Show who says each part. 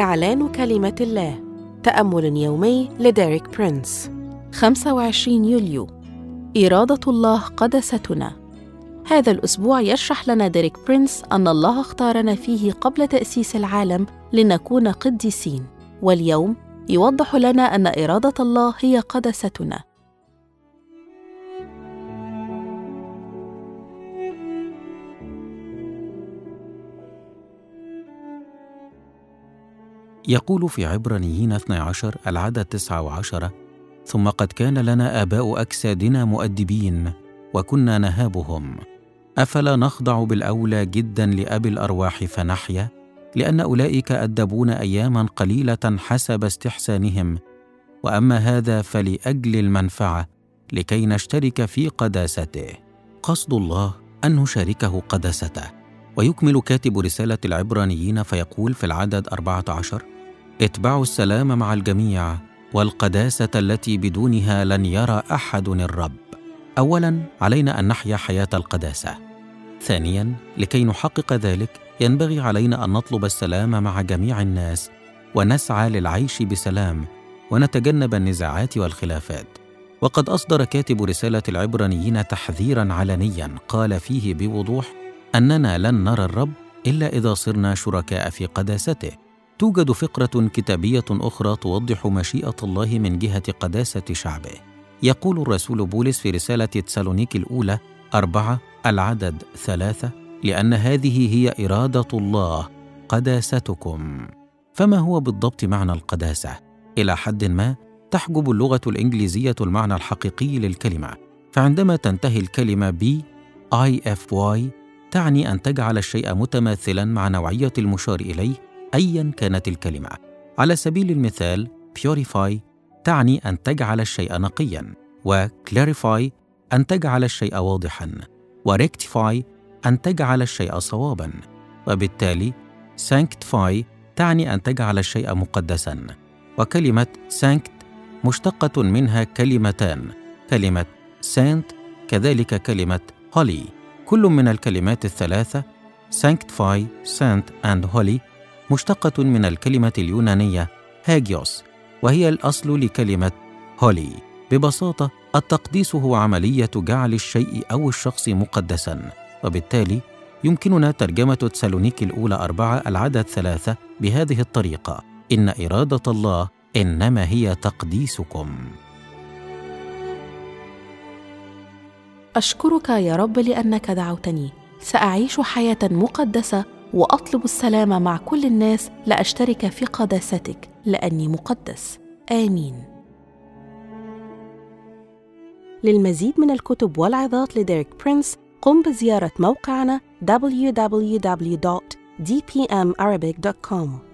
Speaker 1: إعلان كلمة الله. تأمل يومي لديريك برينس. 25 يوليو. إرادة الله قدستنا. هذا الأسبوع يشرح لنا ديريك برينس أن الله اختارنا فيه قبل تأسيس العالم لنكون قديسين. واليوم يوضح لنا أن إرادة الله هي قدستنا.
Speaker 2: يقول في عبرانيين 12 العدد 19 ثم قد كان لنا آباء أجسادنا مؤدبين وكنا نهابهم. أفلا نخضع بالأولى جدا لأبي الأرواح فنحيا لأن أولئك أدبون أياما قليلة حسب استحسانهم. وأما هذا فلأجل المنفعة لكي نشترك في قداسته. قصد الله أن نشاركه قداسته. ويكمل كاتب رسالة العبرانيين فيقول في العدد 14 اتبعوا السلام مع الجميع والقداسة التي بدونها لن يرى أحد الرب. أولا علينا أن نحيا حياة القداسة. ثانيا لكي نحقق ذلك ينبغي علينا أن نطلب السلام مع جميع الناس ونسعى للعيش بسلام ونتجنب النزاعات والخلافات. وقد أصدر كاتب رسالة العبرانيين تحذيرا علنيا قال فيه بوضوح أننا لن نرى الرب إلا إذا صرنا شركاء في قداسته. توجد فقرة كتابية أخرى توضح مشيئة الله من جهة قداسة شعبه. يقول الرسول بولس في رسالة تسالونيك الأولى أربعة العدد ثلاثة لأن هذه هي إرادة الله قداستكم. فما هو بالضبط معنى القداسة؟ إلى حد ما تحجب اللغة الإنجليزية المعنى الحقيقي للكلمة. فعندما تنتهي الكلمة ب i f y تعني أن تجعل الشيء متماثلا مع نوعية المشار إليه ايا كانت الكلمة. على سبيل المثال purify تعني أن تجعل الشيء نقيا و clarify أن تجعل الشيء واضحا و rectify أن تجعل الشيء صوابا. وبالتالي sanctify تعني أن تجعل الشيء مقدسا. وكلمة sanct مشتقة منها كلمتان كلمة saint كذلك كلمة holy كل من الكلمات الثلاثة sanctify, saint and holy مشتقة من الكلمة اليونانية هاجيوس وهي الأصل لكلمة holy. ببساطة التقديس هو عملية جعل الشيء أو الشخص مقدسا. وبالتالي يمكننا ترجمة تسالونيك الأولى أربعة العدد ثلاثة بهذه الطريقة. إن إرادة الله إنما هي تقديسكم.
Speaker 1: أشكرك يا رب لأنك دعوتني. سأعيش حياة مقدسة وأطلب السلام مع كل الناس لأشترك في قداستك. لأني مقدس. آمين. للمزيد من الكتب والعظات لديريك برينس قم بزيارة موقعنا www.dpmarabic.com